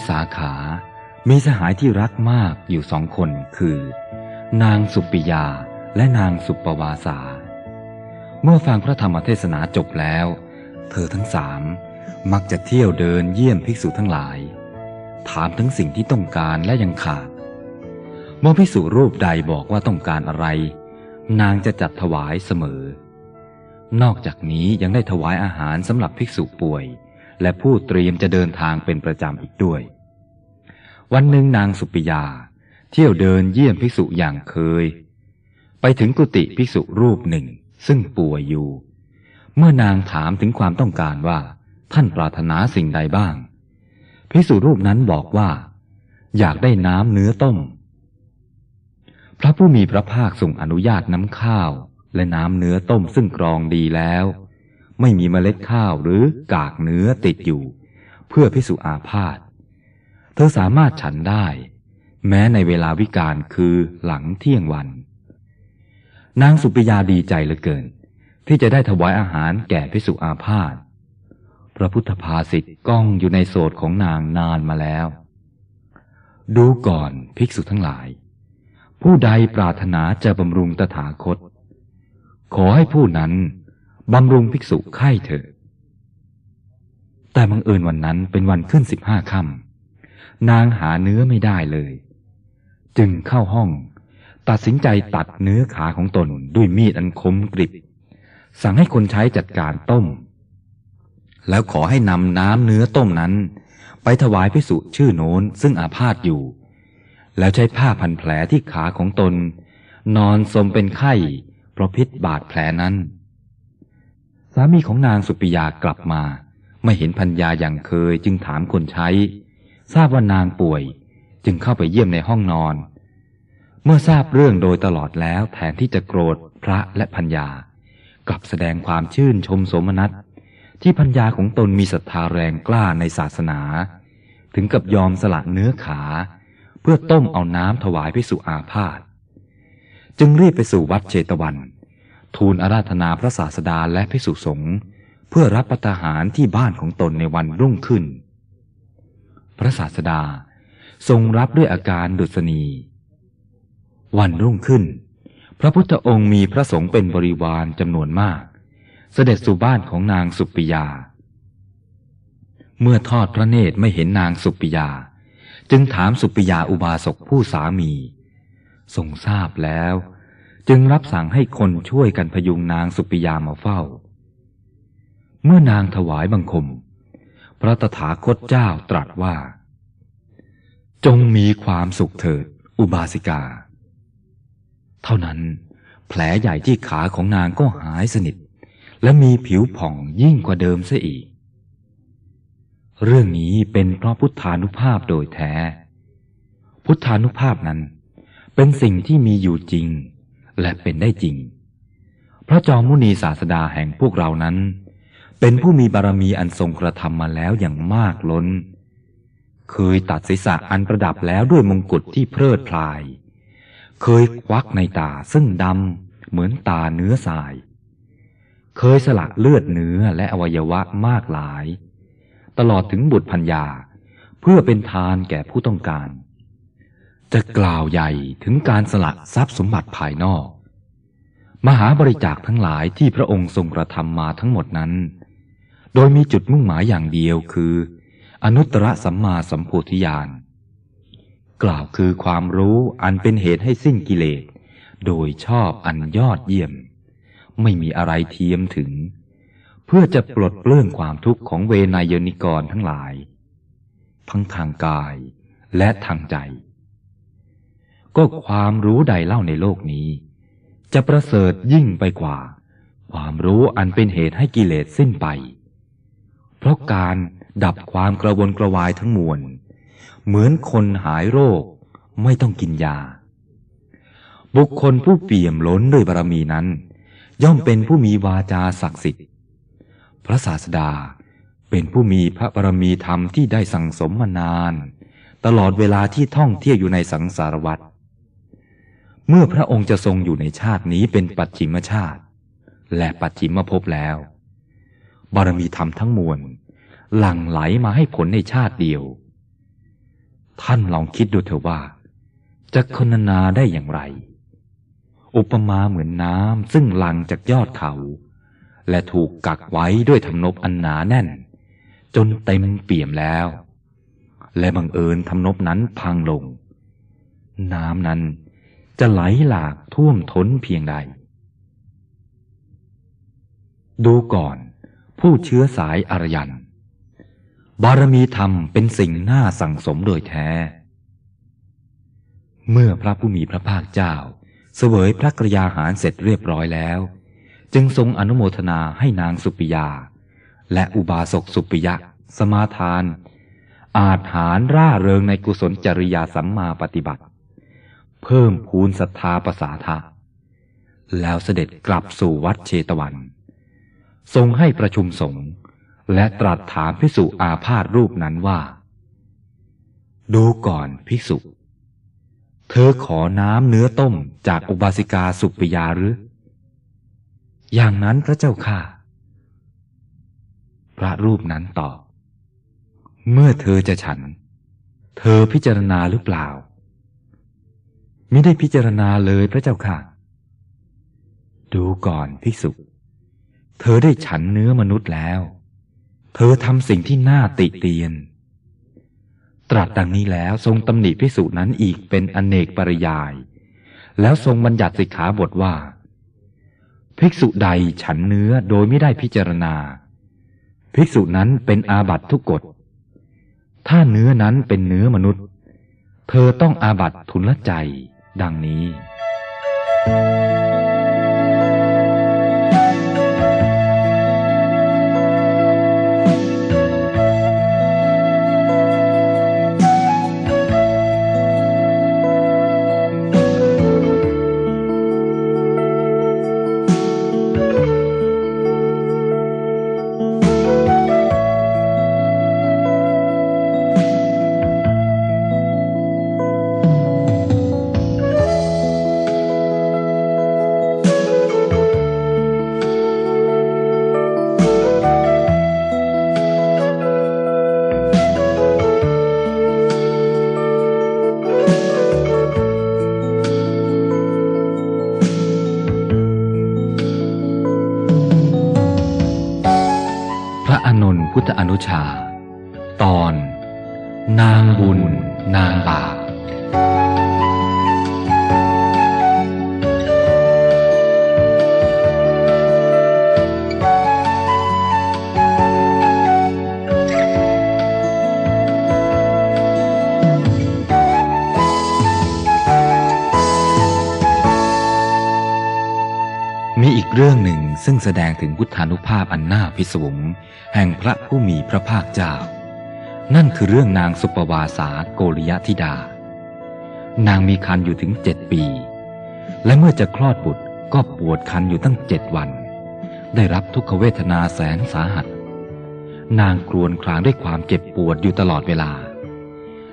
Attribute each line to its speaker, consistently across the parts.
Speaker 1: วิสาขา มีสหายที่รักมากอยู่สองคนคือ นางสุปิยาและนางสุปวาสา เมื่อฟังพระธรรมเทศนาจบแล้ว เธอทั้งสามมักจะเที่ยวเดินเยี่ยมภิกษุทั้งหลาย ถามถึงสิ่งที่ต้องการและยังขาดเมื่อภิกษุรูปใดบอกว่าต้องการอะไร นางจะจัดถวายเสมอ นอกจากนี้ยังได้ถวายอาหารสำหรับภิกษุป่วย และผู้เตรียมจะเดินทางเป็นประจำอีกด้วย วันหนึ่งนางสุปิยา เที่ยวเดินเยี่ยมภิกษุอย่างเคย ไปถึงกุฏิภิกษุรูปหนึ่งซึ่งป่วยอยู่ เมื่อนางถามถึงความต้องการว่า ท่านปรารถนาสิ่งใดบ้าง ภิกษุรูปนั้นบอกว่า อยากได้น้ำเนื้อต้ม พระผู้มีพระภาคทรงอนุญาตน้ำข้าวและน้ำเนื้อต้มซึ่งกรองดีแล้ว ไม่มีเมล็ดข้าวหรือกากเนื้อติดอยู่ เพื่อพิสุอาพาธเธอสามารถฉันได้ แม้ในเวลาวิกาลคือหลังเที่ยงวัน นางสุปิยาดีใจเหลือเกิน ที่จะได้ถวายอาหารแก่พิสุอาพาธพระพุทธภาษิตก้องอยู่ในโสดของนางนานมาแล้ว ดูก่อนภิกษุทั้งหลาย ผู้ใดปรารถนาจะบำรุงตถาคต ขอให้ผู้นั้น บำรุงภิกษุไข้เถอะ แต่บังเอิญวันนั้นเป็นวันขึ้นสิบห้าค่ำนางหาเนื้อไม่ได้เลย จึงเข้าห้อง ตัดสินใจตัดเนื้อขาของตนด้วยมีดอันคมกริบ สั่งให้คนใช้จัดการต้ม แล้วขอให้นำน้ำเนื้อต้มนั้น ไปถวายพิสุชื่อโน้นซึ่งอาพาธอยู่ แล้วใช้ผ้าพันแผลที่ขาของตน นอนสมเป็นไข้เพราะพิษบาดแผลนั้น สามีของนางสุปิยากลับมา ไม่เห็นพัญญาอย่างเคยจึงถามคนใช้ ทราบว่านางป่วย จึงเข้าไปเยี่ยมในห้องนอน เมื่อทราบเรื่องโดยตลอดแล้วแทนที่จะโกรธพระและพัญญา กลับแสดงความชื่นชมสมนัตที่พัญญาของตนมีศรัทธาแรงกล้าในศาสนา ถึงกับยอมสละเนื้อขา เพื่อต้มเอาน้ำถวายพิสุอาพาธจึงรีบไปสู่วัดเชตวัน ทูลอาราธนาพระศาสดาและพิสุสงฆ์เพื่อรับประทานที่บ้านของตนในวันรุ่งขึ้น พระศาสดาทรงรับด้วยอาการดุษณีวันรุ่งขึ้น พระพุทธองค์มีพระสงฆ์เป็นบริวารจำนวนมาก เสด็จสู่บ้านของนางสุปิยา เมื่อทอดพระเนตรไม่เห็นนางสุปิยา จึงถามสุปิยาอุบาสกผู้สามี ทรงทราบแล้ว จึงรับสั่งให้คนช่วยกันพยุงนางสุปิยามาเฝ้า เมื่อนางถวายบังคม พระตถาคตเจ้าตรัสว่า จงมีความสุขเถิด อุบาสิกา เท่านั้น แผลใหญ่ที่ขาของนางก็หายสนิท และมีผิวผ่องยิ่งกว่าเดิมเสียอีก เรื่องนี้เป็นเพราะพุทธานุภาพโดยแท้ พุทธานุภาพนั้นเป็นสิ่งที่มีอยู่จริง และเป็นได้จริง พระจอมมุนีศาสดาแห่งพวกเรานั้น เป็นผู้มีบารมีอันทรงกระทำมาแล้วอย่างมากล้น เคยตัดศีรษะอันประดับแล้วด้วยมงกุฎที่เพลิดพลาย เคยควักในตาซึ่งดำเหมือนตาเนื้อสาย เคยสละเลือดเนื้อและอวัยวะมากหลาย ตลอดถึงบุตรพัญญาเพื่อเป็นทานแก่ผู้ต้องการ จะกล่าวใหญ่ถึงการสละทรัพย์สมบัติภายนอก มหาบริจาคทั้งหลายที่พระองค์ทรงกระทำมาทั้งหมดนั้น โดยมีจุดมุ่งหมายอย่างเดียวคือ อนุตตรสัมมาสัมโพธิญาณกล่าวคือความรู้อันเป็นเหตุให้สิ้นกิเลส โดยชอบอันยอดเยี่ยม ไม่มีอะไรเทียมถึง เพื่อจะปลดเปลื้องความทุกข์ของเวนายนิกรทั้งหลาย ทั้งทางกายและทางใจ ก็ความรู้ใดเล่าในโลกนี้ จะประเสริฐยิ่งไปกว่า ความรู้อันเป็นเหตุให้กิเลสสิ้นไป เพราะการดับความกระวนกระวายทั้งมวล เหมือนคนหายโรคไม่ต้องกินยา บุคคลผู้เปี่ยมล้นด้วยบารมีนั้น ย่อมเป็นผู้มีวาจาศักดิ์สิทธิ์ พระศาสดาเป็นผู้มีพระบารมีธรรมที่ได้สั่งสมมานาน ตลอดเวลาที่ท่องเที่ยวอยู่ในสังสารวัฏ เมื่อพระองค์จะทรงอยู่ในชาตินี้เป็นปัจฉิมชาติ และปัจฉิมภพแล้ว บารมีธรรมทั้งมวล หลั่งไหลมาให้ผลในชาติเดียว ท่านลองคิดดูเถอะว่า จะคนนาได้อย่างไร อุปมาเหมือนน้ำซึ่งหลั่งจากยอดเขา และถูกกักไว้ด้วยทำนบอันหนาแน่น จนเต็มเปี่ยมแล้ว และบังเอิญทำนบนั้นพังลง น้ำนั้น จะไหลหลากท่วมท้นเพียงใด ดูก่อน ผู้เชื้อสายอารยัน บารมีธรรมเป็นสิ่งน่าสั่งสมโดยแท้ เมื่อพระผู้มีพระภาคเจ้า เสวยพระกรยาหารเสร็จเรียบร้อยแล้ว จึงทรงอนุโมทนาให้นางสุปิยา และอุบาสกสุปิยะ สมาทาน อาจหารร่าเริงในกุศลจริยาสัมมาปฏิบัติ เพิ่มพูนศรัทธาประสาทะ แล้วเสด็จกลับสู่วัดเชตวัน ทรงให้ประชุมสงฆ์และตรัสถามภิกษุอาพาธรูปนั้นว่า ดูก่อนภิกษุ เธอขอน้ำเนื้อต้มจากอุบาสิกาสุปิยาหรือ อย่างนั้นพระเจ้าค่ะ พระรูปนั้นตอบ เมื่อเธอจะฉัน เธอพิจารณาหรือเปล่า มิได้พิจารณาเลยพระเจ้าค่ะ ดูก่อนภิกษุ เธอได้ฉันเนื้อมนุษย์แล้ว เธอทำสิ่งที่น่าติเตียน ตรัสดังนี้แล้วทรงตำหนิภิกษุนั้นอีกเป็นอเนกปริยาย แล้วทรงบัญญัติสิกขาบทว่า ภิกษุใดฉันเนื้อโดยไม่ได้พิจารณา ภิกษุนั้นเป็นอาบัตทุกกฎ ถ้าเนื้อนั้นเป็นเนื้อมนุษย์ เธอต้องอาบัตทุนละใจ ดังนี้ แสดงถึงพุทธานุภาพอันน่าพิศวงแห่งพระผู้มีพระภาคเจ้า นั่นคือเรื่องนางสุปวาสาโกริยธิดา นางมีคันอยู่ถึงเจ็ดปี และเมื่อจะคลอดบุตรก็ปวดคันอยู่ตั้งเจ็ดวัน ได้รับทุกขเวทนาแสนสาหัส นางครวญครางด้วยความเจ็บปวดอยู่ตลอดเวลา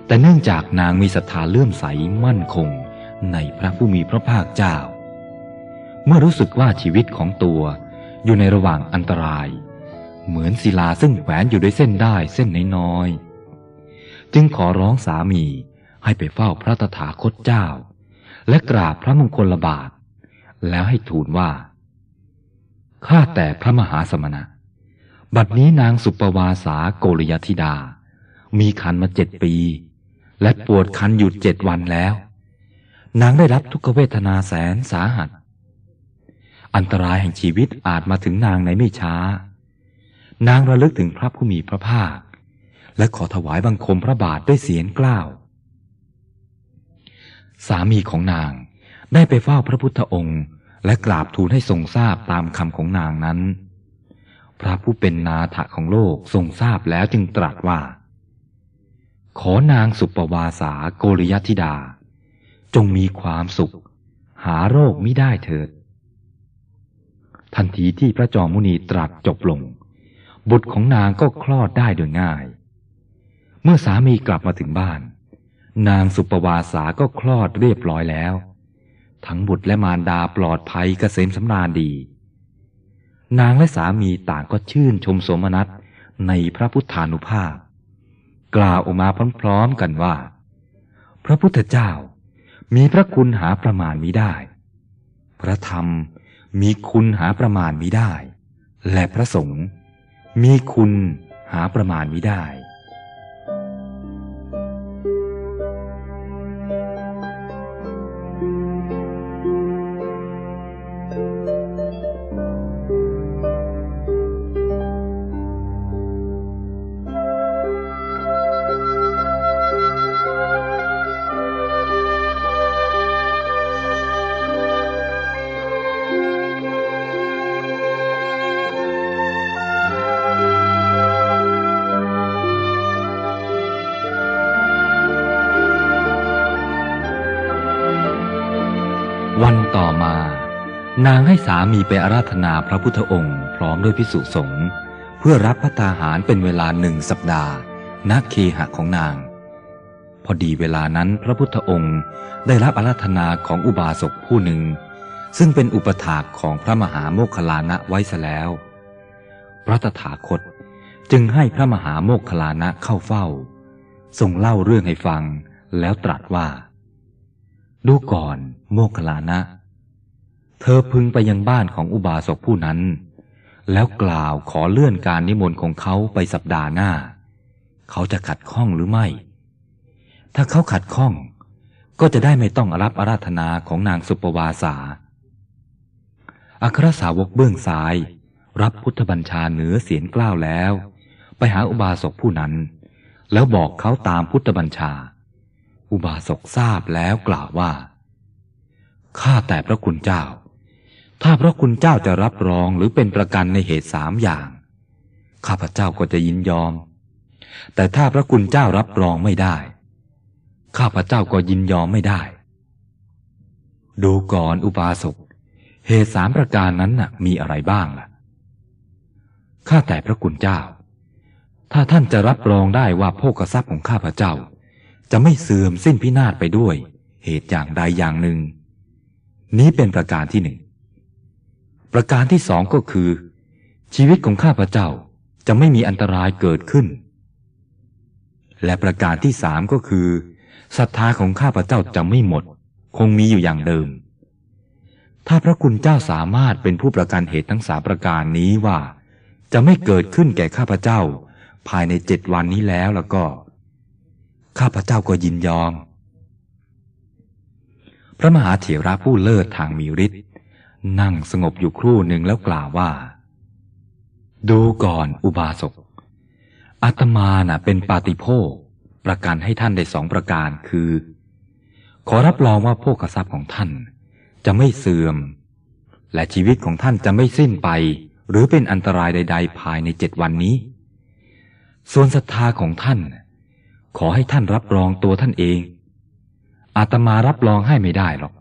Speaker 1: แต่เนื่องจากนางมีศรัทธาเลื่อมใสมั่นคงในพระผู้มีพระภาคเจ้าเมื่อรู้สึกว่าชีวิตของตัว อยู่ในระหว่างอันตราย เหมือนศิลาซึ่งแขวนอยู่ด้วยเส้นได้เส้นน้อยๆจึงขอร้องสามีให้ไปเฝ้าพระตถาคตเจ้า และกราบพระมงคลบาท แล้วให้ทูลว่าข้าแต่พระมหาสมณะ บัดนี้นางสุปวาสาโกริยธิดา มีคันมาเจ็ดปี และปวดคันอยู่เจ็ดวันแล้ว นางได้รับทุกขเวทนาแสนสาหัส อันตรายแห่งชีวิตอาจมาถึงนางในไม่ช้า นางระลึกถึงพระผู้มีพระภาค และขอถวายบังคมพระบาทด้วยเสียงกล้าว สามีของนางได้ไปเฝ้าพระพุทธองค์ และกราบทูลให้ทรงทราบตามคำของนางนั้น พระผู้เป็นนาถะของโลกทรงทราบแล้วจึงตรัสว่า ขอนางสุปวาสาโกริยธิดา จงมีความสุขหหาโรคไม่ได้เถิด ทันทีที่พระจอมมุนีตรัสจบลง บุตรของนางก็คลอดได้โดยง่าย เมื่อสามีกลับมาถึงบ้าน นางสุปวาสาก็คลอดเรียบร้อยแล้ว ทั้งบุตรและมารดาปลอดภัยเกษมสำราญดี นางและสามีต่างก็ชื่นชมสมนัตในพระพุทธานุภาพ กล่าวออกมาพร้อมๆกันว่า พระพุทธเจ้ามีพระคุณหาประมาณมิได้ พระธรรม มีคุณหาประมาณมิได้ และพระสงฆ์มีคุณหาประมาณมิได้ ให้สามีไปอาราธนาพระพุทธองค์ พร้อมด้วยพิสุสงฆ์เพื่อรับพระตาหารเป็นเวลาหนึ่งสัปดาห์ณเคหะของนาง พอดีเวลานั้นพระพุทธองค์ได้รับอาราธนาของอุบาสกผู้หนึ่ง ซึ่งเป็นอุปถากของพระมหาโมคคลานะไว้ซะแล้ว พระตถาคตจึงให้พระมหาโมคคลานะเข้าเฝ้าทรงเล่าเรื่องให้ฟังแล้วตรัสว่า ดูก่อนโมคคลานะ อพึงไปยังบ้านของอุบาสกผู้นั้น แล้วกล่าวขอเลื่อนการนิมนต์ของเขาไปสัปดาห์หน้า เขาจะขัดข้องหรือไม่ ถ้าเขาขัดข้อง ก็จะได้ไม่ต้องรับอาราธนาของนางสุปวาสาอัครสาวกเบื้องซ้าย รับพุทธบัญชาเหนือเสียงกล้าวแล้ว ไปหาอุบาสกผู้นั้น แล้วบอกเขาตามพุทธบัญชา อุบาสกทราบแล้วกล่าวว่าข้าแต่พระคุณเจ้า ถ้าพระคุณเจ้าจะรับรองหรือเป็นประกันในเหตุสามอย่าง ข้าพเจ้าก็จะยินยอม แต่ถ้าพระคุณเจ้ารับรองไม่ได้ ข้าพเจ้าก็ยินยอมไม่ได้ ดูก่อนอุบาสก เหตุสามประการนั้นน่ะ มีอะไรบ้างล่ะ ข้าแต่พระคุณเจ้า ถ้าท่านจะรับรองได้ว่าโภกทรัพย์ของข้าพเจ้า จะไม่เสื่อมสิ้นพินาศไปด้วย เหตุอย่างใดอย่างหนึ่ง นี้เป็นประการที่หนึ่ง ประการที่สองก็คือ ชีวิตของข้าพเจ้าจะไม่มีอันตรายเกิดขึ้น และประการที่สามก็คือศรัทธาของข้าพเจ้าจะไม่หมด คงมีอยู่อย่างเดิม ถ้าพระคุณเจ้าสามารถเป็นผู้ประกันเหตุทั้งสาประการนี้ว่า จะไม่เกิดขึ้นแก่ข้าพเจ้า ภายในเจ็ดวันนี้แล้วแล้วก็ ข้าพเจ้าก็ยินยอม พระมหาเถระผู้เลิศทางมีฤทธิ์ นั่งสงบอยู่ครู่หนึ่งแล้วกล่าวว่า ดูก่อนอุบาสกอาตมาน่ะเป็นปาติโภคประกันให้ท่านได้สองประการคือ ขอรับรองว่าโภคทรัพย์ของท่านจะไม่เสื่อม และชีวิตของท่านจะไม่สิ้นไป หรือเป็นอันตรายใด ๆ ภายในเจ็ดวันนี้ ส่วนศรัทธาของท่าน ขอให้ท่านรับรองตัวท่านเองอาตมารับรองให้ไม่ได้หรอก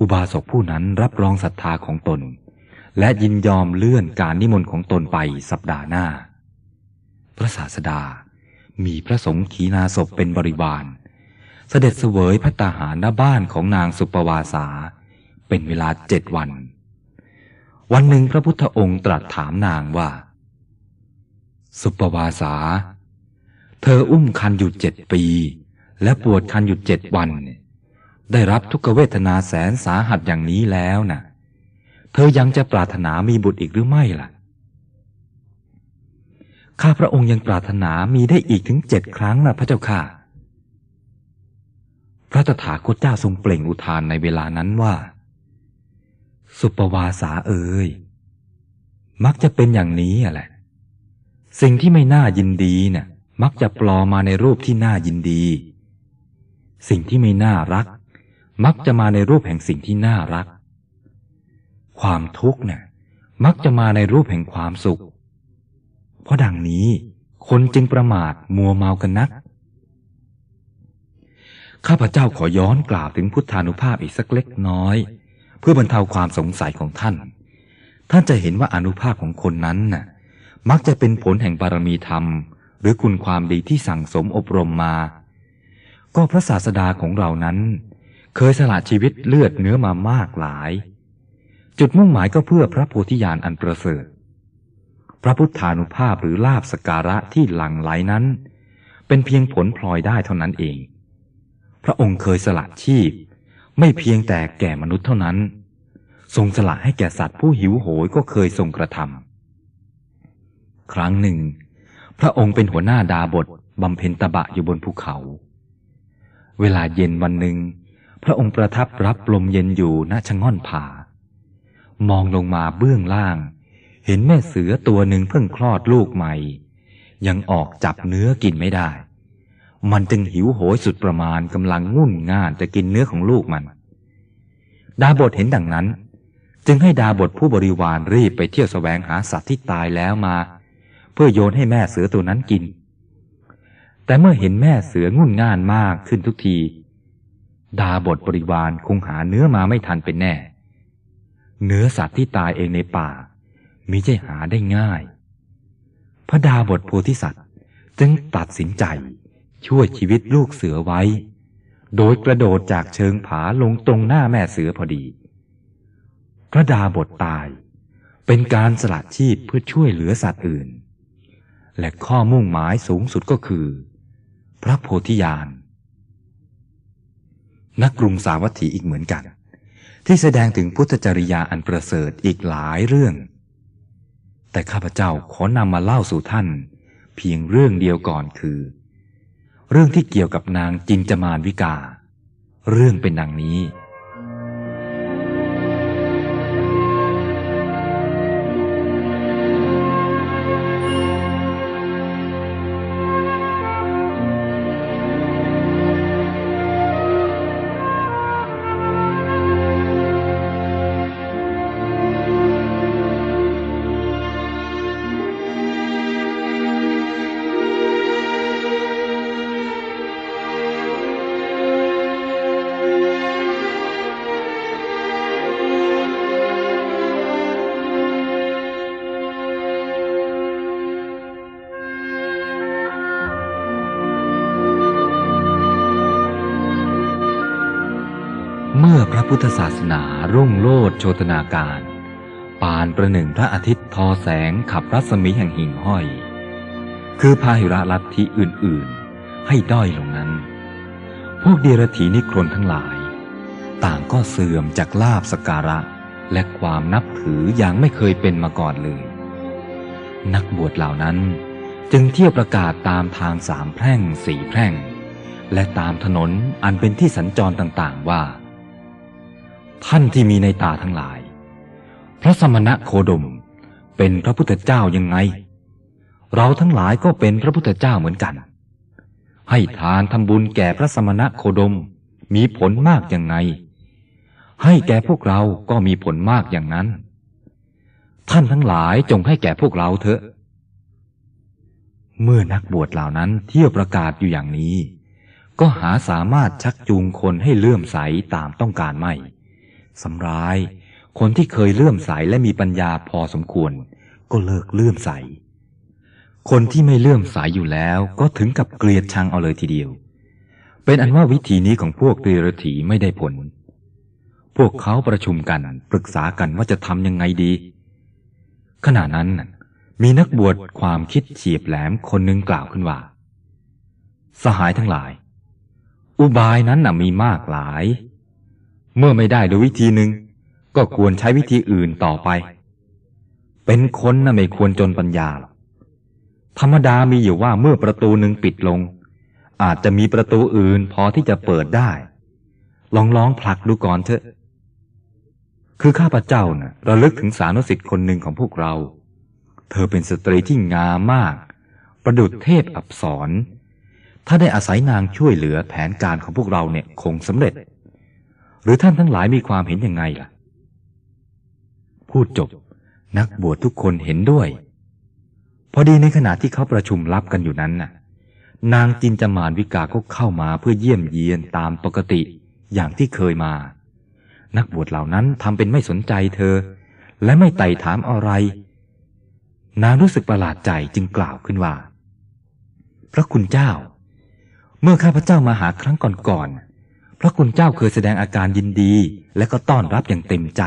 Speaker 1: อุบาสกผู้นั้นรับรองศรัทธาของตน และยินยอมเลื่อนการนิมนต์ของตนไปสัปดาห์หน้า พระศาสดา มีพระสงฆ์ขีนาศพเป็นบริวารเสด็จเสวยพระตาหารณบ้านของนางสุปวาสา เป็นเวลาเจ็ดวัน วันหนึ่งพระพุทธองค์ตรัสถามนางว่า สุปวาสา เธออุ้มคันอยู่เจ็ดปี และปวดคันอยู่เจ็ดวัน ได้รับทุกเวทนาแสนสาหัสอย่างนี้แล้วนะ่ะ เธอยังจะปรารถนามีบุตรอีกหรือไม่ล่ะ ข้าพระองค์ยังปรารถนามีได้อีกถึงเจ็ดครั้งนะพระเจ้าค่ะ พระตถาคตเจ้าทรงเปล่งอุทานในเวลานั้นว่า สุปวาสาเอ่ยมักจะเป็นอย่างนี้แหละ สิ่งที่ไม่น่ายินดีเนะ่ยมักจะปลอมมาในรูปที่น่ายินดี สิ่งที่ไม่น่ารัก มักจะมาในรูปแห่งสิ่งที่น่ารัก ความทุกข์เนี่ยมักจะมาในรูปแห่งความสุข เพราะดังนี้คนจึงประมาทมัวเมากันนัก ข้าพเจ้าขอย้อนกล่าวถึงพุทธานุภาพอีกสักเล็กน้อย เพื่อบรรเทาความสงสัยของท่าน ท่านจะเห็นว่าอนุภาพของคนนั้นน่ะ มักจะเป็นผลแห่งบารมีธรรม หรือคุณความดีที่สั่งสมอบรมมา ก็พระศาสดาของเรานั้น เคยสละชีวิตเลือดเนื้อมามากหลาย จุดมุ่งหมายก็เพื่อพระโพธิญาณอันประเสริฐ พระพุทธานุภาพหรือลาบสการะที่หลั่งไหลนั้น เป็นเพียงผลพลอยได้เท่านั้นเอง พระองค์เคยสละชีพ ไม่เพียงแต่แก่มนุษย์เท่านั้น ทรงสละให้แก่สัตว์ผู้หิวโหยก็เคยทรงกระทำครั้งหนึ่ง พระองค์เป็นหัวหน้าดาบทบำเพ็ญตบะอยู่บนภูเขา เวลาเย็นวันหนึ่ง พระองค์ประทับรับลมเย็นอยู่ณชะง่อนผา มองลงมาเบื้องล่าง เห็นแม่เสือตัวหนึ่งเพิ่งคลอดลูกใหม่ ยังออกจับเนื้อกินไม่ได้ มันจึงหิวโหยสุดประมาณกำลังงุ่นง่านจะกินเนื้อของลูกมัน ดาบทเห็นดังนั้น จึงให้ดาบทผู้บริวารรีบไปเที่ยวแสวงหาสัตว์ที่ตายแล้วมา เพื่อโยนให้แม่เสือตัวนั้นกิน แต่เมื่อเห็นแม่เสืองุ่นง่านมากขึ้นทุกที ดาบทบริวารคงหาเนื้อมาไม่ทันเป็นแน่ เนื้อสัตว์ที่ตายเองในป่า มิใช่หาได้ง่าย พระดาบทโพธิสัตว์จึงตัดสินใจ ช่วยชีวิตลูกเสือไว้ โดยกระโดดจากเชิงผาลงตรงหน้าแม่เสือพอดี พระดาบทตาย เป็นการสละชีพเพื่อช่วยเหลือสัตว์อื่น และข้อมุ่งหมายสูงสุดก็คือ พระโพธิญาณ นักกรุงสาวัตถีอีกเหมือนกัน ที่แสดงถึงพุทธจริยาอันประเสริฐอีกหลายเรื่อง แต่ข้าพเจ้าขอนำมาเล่าสู่ท่าน เพียงเรื่องเดียวก่อนคือ เรื่องที่เกี่ยวกับนางจินจมานวิกา เรื่องเป็นดังนี้ รุ่งโรจน์โชตนาการ ปานประหนึ่งพระอาทิตย์ทอแสงขับรัศมีแห่งหิ่งห้อย คือพาหิระลัทธิอื่นๆ ให้ด้อยลงนั้น พวกเดรถีนิครนทั้งหลาย ต่างก็เสื่อมจากลาบสการะ และความนับถืออย่างไม่เคยเป็นมาก่อนเลย นักบวชเหล่านั้นจึงเที่ยวประกาศตามทางสามแพร่งสี่แพร่ง และตามถนนอันเป็นที่สัญจรต่างๆว่า ท่านที่มีในตาทั้งหลาย พระสมณะโคดมเป็นพระพุทธเจ้ายังไง เราทั้งหลายก็เป็นพระพุทธเจ้าเหมือนกัน ให้ทานทำบุญแก่พระสมณะโคดมมีผลมากยังไง ให้แก่พวกเราก็มีผลมากอย่างนั้น ท่านทั้งหลายจงให้แก่พวกเราเถอะ เมื่อนักบวชเหล่านั้นเที่ยวประกาศอยู่อย่างนี้ ก็หาสามารถชักจูงคนให้เลื่อมใสตามต้องการไม่ สำร้าย คนที่เคยเลื่อมใสและมีปัญญาพอสมควร ก็เลิกเลื่อมใส คนที่ไม่เลื่อมใสอยู่แล้วก็ถึงกับเกลียดชังเอาเลยทีเดียว เป็นอันว่าวิธีนี้ของพวกเดรถีไม่ได้ผล พวกเขาประชุมกันปรึกษากันว่าจะทำยังไงดี ขณะนั้นมีนักบวชความคิดเฉียบแหลมคนหนึ่งกล่าวขึ้นว่า สหายทั้งหลาย อุบายนั้นน่ะมีมากหลาย เมื่อไม่ได้โดยวิธีหนึ่งก็ควรใช้วิธีอื่นต่อไป เป็นคนน่ะไม่ควรจนปัญญา ธรรมดามีอยู่ว่าเมื่อประตูหนึ่งปิดลง อาจจะมีประตูอื่นพอที่จะเปิดได้ ลองลองผลักดูก่อนเถอะ คือข้าพเจ้านะ่ะระลึกถึงสานุสิทธิ์คนหนึ่งของพวกเรา เธอเป็นสตรีที่งามมาก ประดุจเทพอับสรถ้าได้อาศัยนางช่วยเหลือแผนการของพวกเราเนี่ยคงสำเร็จ หรือท่านทั้งหลายมีความเห็นยังไงล่ะ พูดจบ นักบวชทุกคนเห็นด้วย พอดีในขณะที่เขาประชุมลับกันอยู่นั้นน่ะ นางจินจามานวิกาก็เข้ามาเพื่อเยี่ยมเยียนตามปกติอย่างที่เคยมา นักบวชเหล่านั้นทำเป็นไม่สนใจเธอ และไม่ไต่ถามอะไร นางรู้สึกประหลาดใจจึงกล่าวขึ้นว่า พระคุณเจ้า เมื่อข้าพเจ้ามาหาครั้งก่อนๆ พระคุณเจ้าเคยแสดงอาการยินดี และก็ต้อนรับอย่างเต็มใจ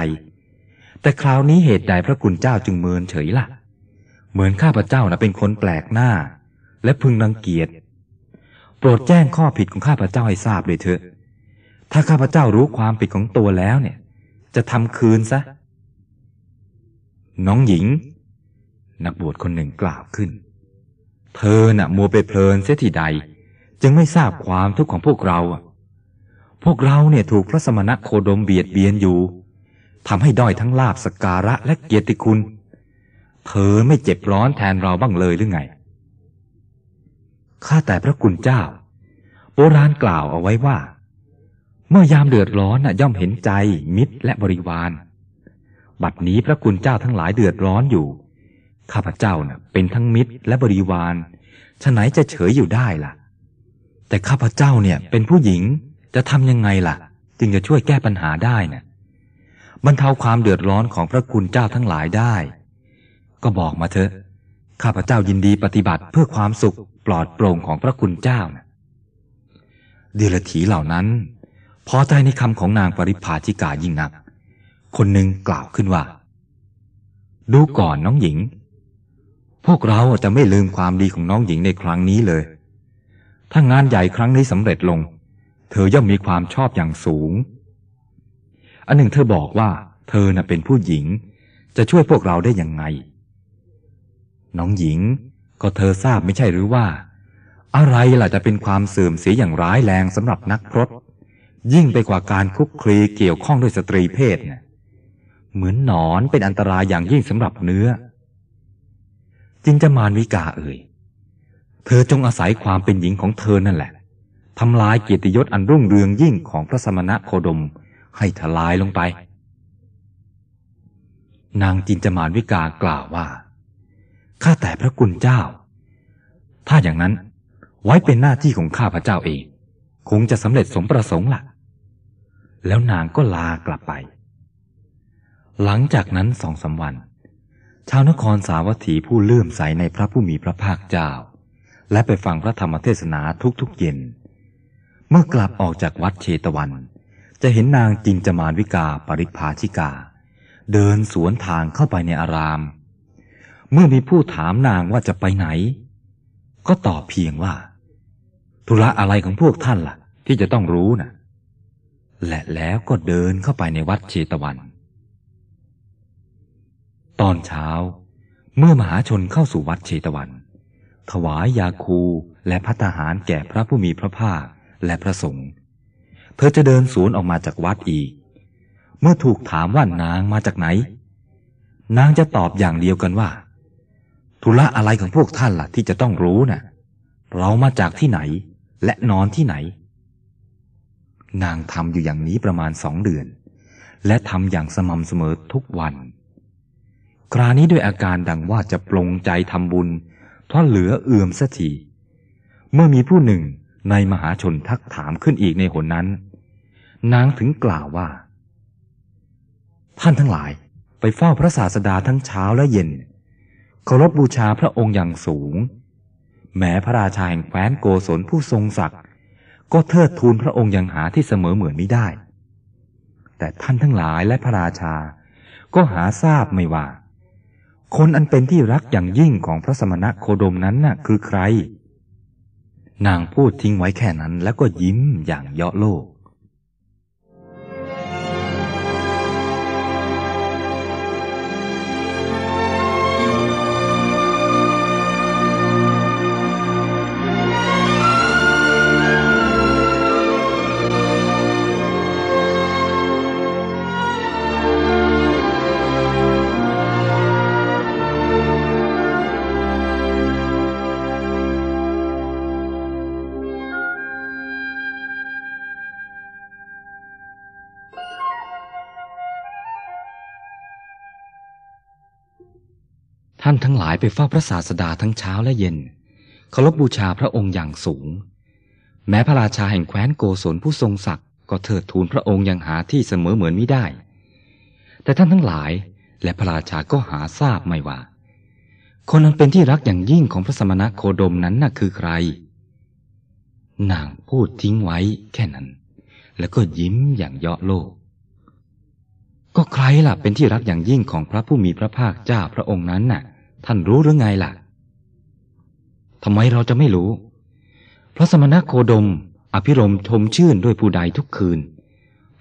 Speaker 1: แต่คราวนี้เหตุใดพระคุณเจ้าจึงเมินเฉยละ่ะ เหมือนข้าพเจ้านะเป็นคนแปลกหน้า และพึงรังเกียจ โปรดแจ้งข้อผิดของข้าพเจ้าให้ทราบเลยเถอะ ถ้าข้าพเจ้ารู้ความผิดของตัวแล้วเนี่ย จะทำคืนซะ น้องหญิง นักบวชคนหนึ่งกล่าวขึ้น เธอน่ะมัวไปเพลินเสียทีใด จึงไม่ทราบความทุกข์ของพวกเราอะ พวกเราเนี่ยถูกพระสมณะโคดมเบียดเบียนอยู่ทำให้ด้อยทั้งลาบสการะและเกียรติคุณ เธอไม่เจ็บร้อนแทนเราบ้างเลยหรือไง ข้าแต่พระคุณเจ้า โบราณกล่าวเอาไว้ว่า เมื่อยามเดือดร้อนน่ะย่อมเห็นใจมิตรและบริวาร บัดนี้พระคุณเจ้าทั้งหลายเดือดร้อนอยู่ ข้าพเจ้าน่ะเป็นทั้งมิตรและบริวารฉะไหนจะเฉยอยู่ได้ล่ะ แต่ข้าพเจ้าเนี่ยเป็นผู้หญิง จะทำยังไงล่ะ จึงจะช่วยแก้ปัญหาได้นะ่ะบรรเทาความเดือดร้อนของพระคุณเจ้าทั้งหลายได้ ก็บอกมาเถอะ ข้าพเจ้ายินดีปฏิบัติเพื่อความสุขปลอดโปร่งของพระคุณเจ้านะเดลถีเหล่านั้น พอใจในคำของนางปริพาชิกายิ่งนัก คนหนึ่งกล่าวขึ้นว่า ดูก่อนน้องหญิง พวกเราจะไม่ลืมความดีของน้องหญิงในครั้งนี้เลย ถ้างานใหญ่ครั้งนี้สำเร็จลง เธอย่อมมีความชอบอย่างสูง อันหนึ่งเธอบอกว่า เธอน่ะเป็นผู้หญิง จะช่วยพวกเราได้ยังไง น้องหญิง ก็เธอทราบไม่ใช่หรือว่า อะไรล่ะจะเป็นความเสื่อมเสียอย่างร้ายแรงสำหรับนักพรตยิ่งไปกว่าการคุกคลีเกี่ยวข้องด้วยสตรีเพศเนี่ยเหมือนหนอนเป็นอันตรายอย่างยิ่งสำหรับเนื้อ จินจะมานวิกาเอ่ย เธอจงอาศัยความเป็นหญิงของเธอนั่นแหละ ทำลายเกียรติยศอันรุ่งเรืองยิ่งของพระสมณะโคดมให้ทลายลงไป นางจินจมานวิกากล่าวว่า ข้าแต่พระกุณเจ้า ถ้าอย่างนั้นไว้เป็นหน้าที่ของข้าพระเจ้าเอง คงจะสำเร็จสมประสงค์ละ่ะ แล้วนางก็ลากลับไป หลังจากนั้นสองสาวัน ชาวนครสาวัตถีผู้เลื่อมใสในพระผู้มีพระภาคเจ้า และไปฟังพระธรรมเทศนาทุกๆเย็น มื่อกลับออกจากวัดเชตวัน จะเห็นนางจินจมานวิกาปริภาชิกา เดินสวนทางเข้าไปในอาราม เมื่อมีผู้ถามนางว่าจะไปไหน ก็ตอบเพียงว่า ธุระอะไรของพวกท่านล่ะ ที่จะต้องรู้นะ่ะ และแล้วก็เดินเข้าไปในวัดเชตวัน ตอนเช้า เมื่อมหาชนเข้าสู่วัดเชตวัน ถวายยาคูและพัตหารแก่พระผู้มีพระภาค และพระสงฆ์เธอจะเดินสวนออกมาจากวัดอีก เมื่อถูกถามว่านางมาจากไหน นางจะตอบอย่างเดียวกันว่า ธุระอะไรของพวกท่านล่ะที่จะต้องรู้นะ่ะ เรามาจากที่ไหนและนอนที่ไหน นางทำอยู่อย่างนี้ประมาณสองเดือน และทำอย่างสม่ำเสมอทุกวัน ครานี้ด้วยอาการดังว่าจะปลงใจทำบุญเพราะเหลือเอื่อมสักทีเมื่อมีผู้หนึ่ง ในมหาชนทักถามขึ้นอีกในหนนั้น นางถึงกล่าวว่า ท่านทั้งหลายไปเฝ้าพระศาสดาทั้งเช้าและเย็นเคารพบูชาพระองค์อย่างสูง แม้พระราชาแห่งแคว้นโกศลผู้ทรงศักดิ์ก็เทิดทูนพระองค์อย่างหาที่เสมอเหมือนไม่ได้ แต่ท่านทั้งหลายและพระราชา ก็หาทราบไม่ว่า คนอันเป็นที่รักอย่างยิ่งของพระสมณะโคดมนั้นน่ะ คือใคร นางพูดทิ้งไว้แค่นั้นแล้วก็ยิ้มอย่างเยาะโลกานทั้งหลายไปเฝ้าพระศาสดาทั้งเช้าและเย็นเคารพบบูชาพระองค์อย่างสูง แม้พระราชาแห่งแคว้นโกศลผู้ทรงศักดิ์ก็เทิดทูนพระองค์ยังหาที่เสมอเหมือนไม่ได้ แต่ท่านทั้งหลายและพระราชาก็หาทราบไม่ว่า คนนั้นเป็นที่รักอย่างยิ่งของพระสมณะโคดมนั้นน่ะคือใคร นางพูดทิ้งไว้แค่นั้น แล้วก็ยิ้มอย่างเยาะโลก ก็ใครล่ะเป็นที่รักอย่างยิ่งของพระผู้มีพระภาคเจ้าพระองค์นั้นน่ะ ท่านรู้หรือไงล่ะทำไมเราจะไม่รู้ เพราะสมณะโคดม อภิรมชมชื่นด้วยผู้ใดทุกคืน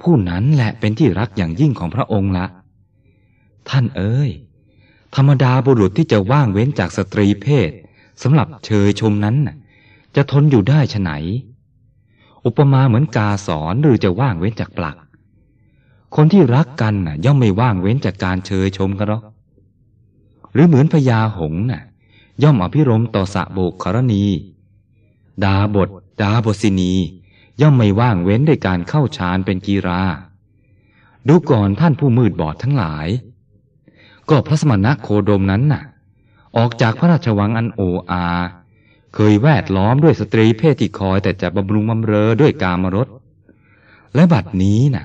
Speaker 1: ผู้นั้นแหละเป็นที่รักอย่างยิ่งของพระองค์ละ ท่านเอ๋ยธรรมดาบุรุษที่จะว่างเว้นจากสตรีเพศสำหรับเชยชมนั้น จะทนอยู่ได้ฉไหน อุปมาเหมือนกาสอนหรือจะว่างเว้นจากปลัก คนที่รักกันน่ะย่อมไม่ว่างเว้นจากการเชยชมกันหรอก หรือเหมือนพญาหงน่ะ ย่อมอภิรมต่อสะโบกครณี ดาบท ดาบสินี ย่อมไม่ว่างเว้นด้วยการเข้าฌานเป็นกีรา ดูก่อนท่านผู้มืดบอดทั้งหลาย ก็พระสมณะโคดมนั้นน่ะ ออกจากพระราชวังอันโออา เคยแวดล้อมด้วยสตรีเพศที่คอยแต่จะบำรุงบำเรอด้วยกามรสและบัดนี้น่ะ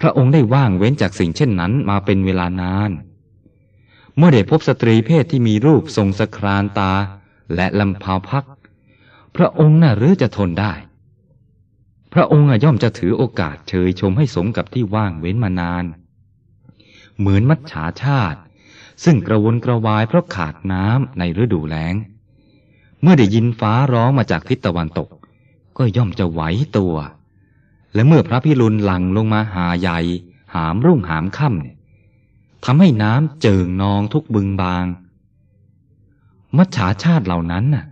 Speaker 1: พระองค์ได้ว่างเว้นจากสิ่งเช่นนั้นมาเป็นเวลานาน เมื่อได้พบสตรีเพศที่มีรูปทรงสครานตาและลำพาวพัก พระองค์น่ะหรือจะทนได้ พระองค์ย่อมจะถือโอกาสเชยชมให้สมกับที่ว่างเว้นมานาน เหมือนมัจฉาชาติ ซึ่งกระวนกระวายเพราะขาดน้ำในฤดูแล้ง เมื่อได้ยินฟ้าร้องมาจากทิศตะวันตก ก็ย่อมจะไหวตัว และเมื่อพระพิรุณหลังลงมาหาใหญ่ หามรุ่งหามค่ำเนี่ย ทำให้น้ำเจิ่งนองทุกบึงบาง มัจฉาชาติเหล่านั้นน่ะ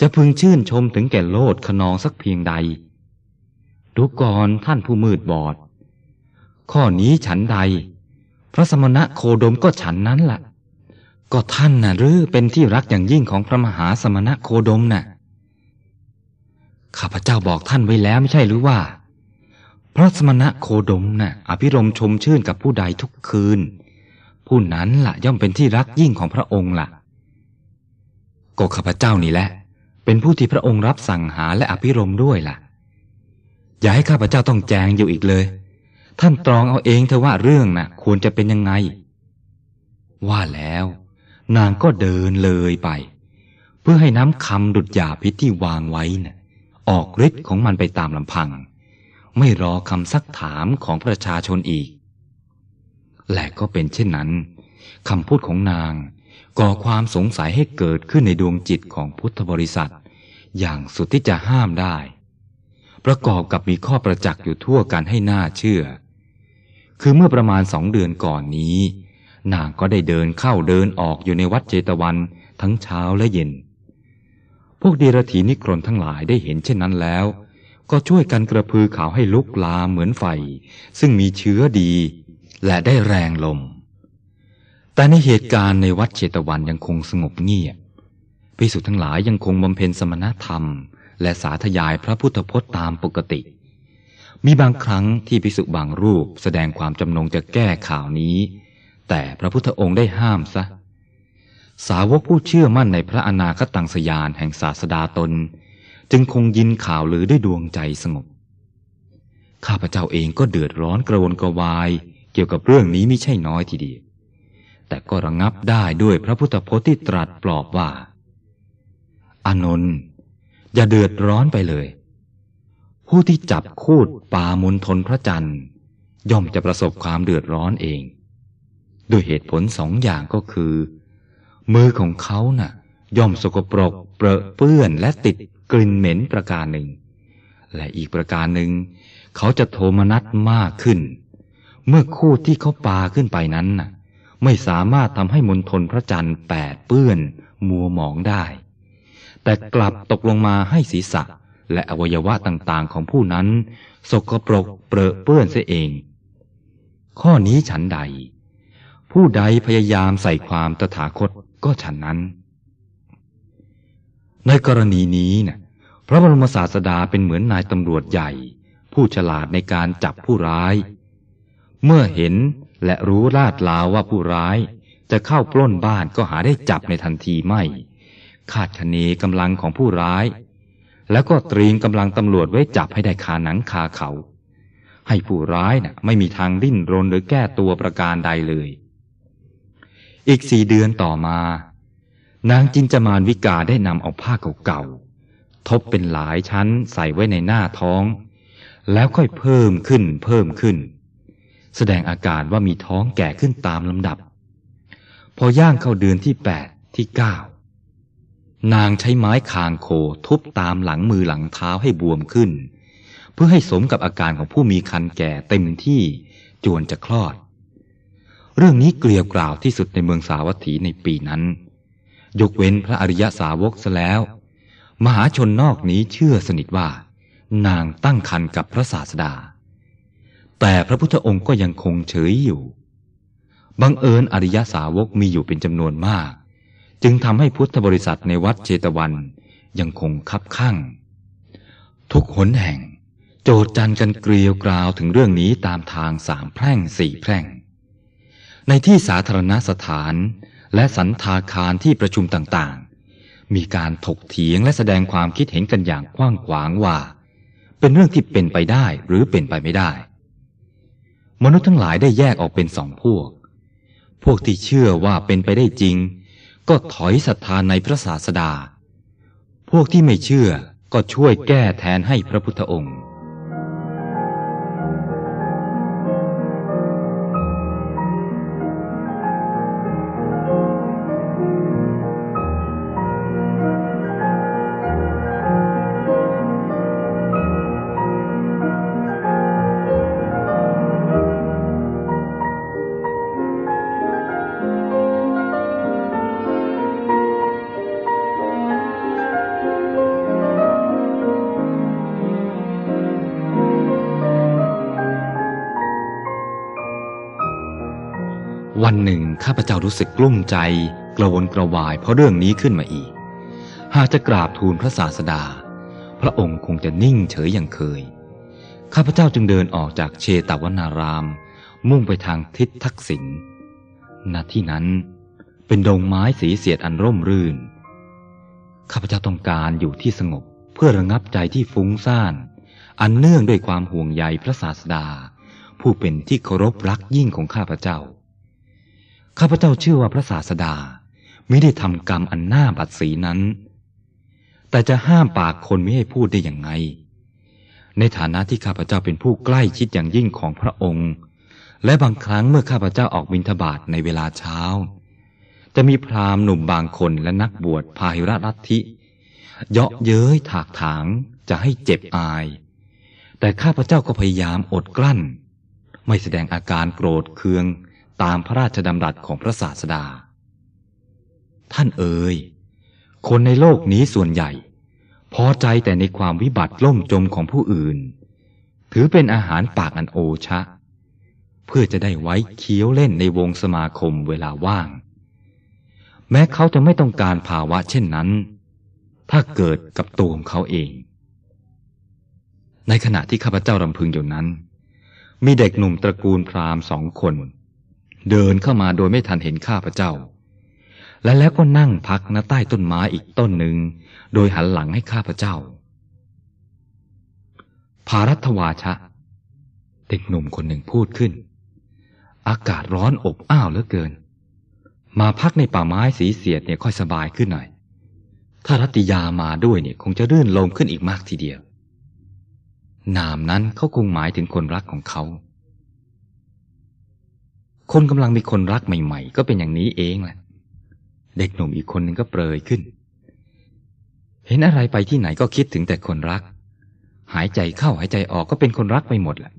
Speaker 1: จะพึงชื่นชมถึงแก่โลดขนองสักเพียงใด ดูก่อนท่านผู้มืดบอด ข้อนี้ฉันใด พระสมณะโคดมก็ฉันนั้นละ่ะ ก็ท่านน่ะหรือเป็นที่รักอย่างยิ่งของพระมหาสมณะโคดมน่ะ ข้าพเจ้าบอกท่านไว้แล้วไม่ใช่หรือว่า พระสมณะโคดมน่ะ อภิรมชมชื่นกับผู้ใดทุกคืน ผู้นั้นละ่ะย่อมเป็นที่รักยิ่งของพระองค์ละ่ะก็ข้าพเจ้านี่แหละ เป็นผู้ที่พระองค์รับสั่งหาและอภิรมด้วยละ่ะ อย่าให้ข้าพเจ้าต้องแจงอยู่อีกเลย ท่านตรองเอาเองเถอะว่าเรื่องนะ่ะ ควรจะเป็นยังไง ว่าแล้ว นางก็เดินเลยไป เพื่อให้น้ำคำดุดยาพิษที่วางไว้นะ่ะออกฤทธิ์ของมันไปตามลำพัง ไม่รอคำซักถามของประชาชนอีก และก็เป็นเช่นนั้นคำพูดของนางก่อความสงสัยให้เกิดขึ้นในดวงจิตของพุทธบริษัท อย่างสุดที่จะห้ามได้ ประกอบกับมีข้อประจักษ์อยู่ทั่วกันให้น่าเชื่อ คือเมื่อประมาณสองเดือนก่อนนี้ นางก็ได้เดินเข้าเดินออกอยู่ในวัดเจตวันทั้งเช้าและเย็น พวกเดรธีนิครนทั้งหลายได้เห็นเช่นนั้นแล้ว ก็ช่วยกันกระพือข่าวให้ลุกลามเหมือนไฟ ซึ่งมีเชื้อดี และได้แรงลม แต่ในเหตุการณ์ในวัดเชตวันยังคงสงบเงียบพิสุทั้งหลายยังคงบำเพ็ญสมณธรรม และสาธยายพระพุทธพจน์ตามปกติ มีบางครั้งที่พิสุบางรูปแสดงความจำนงจะแก้ข่าวนี้ แต่พระพุทธองค์ได้ห้ามซะ สาวกผู้เชื่อมั่นในพระอนาคตังสยานแห่งศาสดาตน จึงคงยินข่าวลือด้วยดวงใจสงบ ข้าพเจ้าเองก็เดือดร้อนกระวนกระวาย เกี่ยวกับเรื่องนี้ไม่ใช่น้อยทีเดียวแต่ก็ระงับได้ด้วยพระพุทธพจน์ที่ตรัสปลอบว่า อานนท์อย่าเดือดร้อนไปเลย ผู้ที่จับคูดปามนทนพระจันทร์ย่อมจะประสบความเดือดร้อนเอง ด้วยเหตุผลสองอย่างก็คือ มือของเขานะ่ะ ย่อมสกปรกเปรอะเปื้อนและติดกลิ่นเหม็นประการหนึ่ง และอีกประการหนึ่ง เขาจะโทมนัสมากขึ้น เมื่อคูดที่เขาปาขึ้นไปนั้นน่ะ ไม่สามารถทำให้มนทนพระจันทร์แปดเปื้อน มัวหมองได้ แต่กลับตกลงมาให้ศีรษะ และอวัยวะต่างๆของผู้นั้น สกปรกเปรอะเปื้อนเสียเอง ข้อนี้ฉันใด ผู้ใดพยายามใส่ความตถาคตก็ฉันนั้น ในกรณีนี้นะพระบรมศาสดาเป็นเหมือนนายตำรวจใหญ่ ผู้ฉลาดในการจับผู้ร้าย เมื่อเห็นและรู้ลาดลาวว่าผู้ร้าย จะเข้าปล้นบ้านก็หาได้จับในทันทีไม่ คาดคะเนกำลังของผู้ร้าย แล้วก็ตรีมกำลังตำรวจไว้จับให้ได้คาหนังคาเขา ให้ผู้ร้ายนะ่ะไม่มีทางดิ้นรนหรือแก้ตัวประการใดเลย อีกสี่เดือนต่อมา นางจินจมานวิกาได้นำเอาผ้าเก่าๆทบเป็นหลายชั้นใส่ไว้ในหน้าท้อง แล้วค่อยเพิ่มขึ้นเพิ่มขึ้น แสดงอาการว่ามีท้องแก่ขึ้นตามลำดับ พอย่างเข้าเดือนที่แปดที่เก้านางใช้ไม้คางโคทุบตามหลังมือหลังเท้าให้บวมขึ้น เพื่อให้สมกับอาการของผู้มีคันแก่เต็มที่จวนจะคลอด เรื่องนี้เกลียวกล่าวที่สุดในเมืองสาวัตถีในปีนั้น ยกเว้นพระอริยสาวกซะแล้ว มหาชนนอกนี้เชื่อสนิทว่า นางตั้งคันกับพระศาสดา แต่พระพุทธองค์ก็ยังคงเฉยอยู่ บังเอิญอริยสาวกมีอยู่เป็นจำนวนมาก จึงทำให้พุทธบริษัทในวัดเชตวันยังคงคับข้างทุกหนแห่ง โจดจันกันเกลียวกราวถึงเรื่องนี้ตามทางสามแพร่งสี่แพร่ง ในที่สาธารณสถานและสันทาคารที่ประชุมต่างๆ มีการถกเถียงและแสดงความคิดเห็นกันอย่างกว้างขวางว่า เป็นเรื่องที่เป็นไปได้หรือเป็นไปไม่ได้ มนุษย์ทั้งหลายได้แยกออกเป็นสองพวก พวกที่เชื่อว่าเป็นไปได้จริง ก็ถอยศรัทธาในพระศาสดา พวกที่ไม่เชื่อก็ช่วยแก้แทนให้พระพุทธองค์ ข้าพเจ้ารู้สึกกลุ้มใจ กระวนกระวายเพราะเรื่องนี้ขึ้นมาอีก หากจะกราบทูลพระศาสดา พระองค์คงจะนิ่งเฉยอย่างเคย ข้าพเจ้าจึงเดินออกจากเชตวนาราม มุ่งไปทางทิศทักษิณณที่นั้นเป็นดงไม้สีเสียดอันร่มรื่น ข้าพเจ้าต้องการอยู่ที่สงบเพื่อระงับใจที่ฟุ้งซ่าน อันเนื่องด้วยความห่วงใยพระศาสดา ผู้เป็นที่เคารพรักยิ่งของข้าพเจ้า ข้าพเจ้าเชื่อว่าพระศาสดาไม่ได้ทำกรรมอันหน่าบัดสีนั้น แต่จะห้ามปากคนไม่ให้พูดได้อย่างไง ในฐานะที่ข้าพเจ้าเป็นผู้ใกล้ชิดอย่างยิ่งของพระองค์ และบางครั้งเมื่อข้าพเจ้าออกบิณฑบาตในเวลาเช้า จะมีพราหมณ์หนุ่มบางคนและนักบวชพาหิระรัตทิเยาะเย้ยถากถางจะให้เจ็บอาย แต่ข้าพเจ้าก็พยายามอดกลั้น ไม่แสดงอาการโกรธเคือง ตามพระราชดำรัสของพระศาสดา ท่านเอ๋ยคนในโลกนี้ส่วนใหญ่ พอใจแต่ในความวิบัติล่มจมของผู้อื่น ถือเป็นอาหารปากอันโอชะ เพื่อจะได้ไว้เคี้ยวเล่นในวงสมาคมเวลาว่าง แม้เขาจะไม่ต้องการภาวะเช่นนั้น ถ้าเกิดกับตัวของเขาเอง ในขณะที่ข้าพเจ้ารำพึงอยู่นั้น มีเด็กหนุ่มตระกูลพราหมณ์สองคน เดินเข้ามาโดยไม่ทันเห็นข้าพเจ้า และแล้วก็นั่งพักณใต้ต้นไม้อีกต้นหนึ่ง โดยหันหลังให้ข้าพเจ้า ภารัตวาชะ เด็กหนุ่มคนหนึ่งพูดขึ้น อากาศร้อนอบอ้าวเหลือเกิน มาพักในป่าไม้สีเสียดเนี่ยค่อยสบายขึ้นหน่อย ถ้ารัติยามาด้วยเนี่ยคงจะรื่นลมขึ้นอีกมากทีเดียวนามนั้นเขาคงหมายถึงคนรักของเขา คนกำลังมีคนรักใหม่ ๆ ก็เป็นอย่างนี้เองแหละ เด็กหนุ่มอีกคนหนึ่งก็เปรยขึ้น เห็นอะไรไปที่ไหนก็คิดถึงแต่คนรัก หายใจเข้าหายใจออกก็เป็นคนรักไปหมดแหละ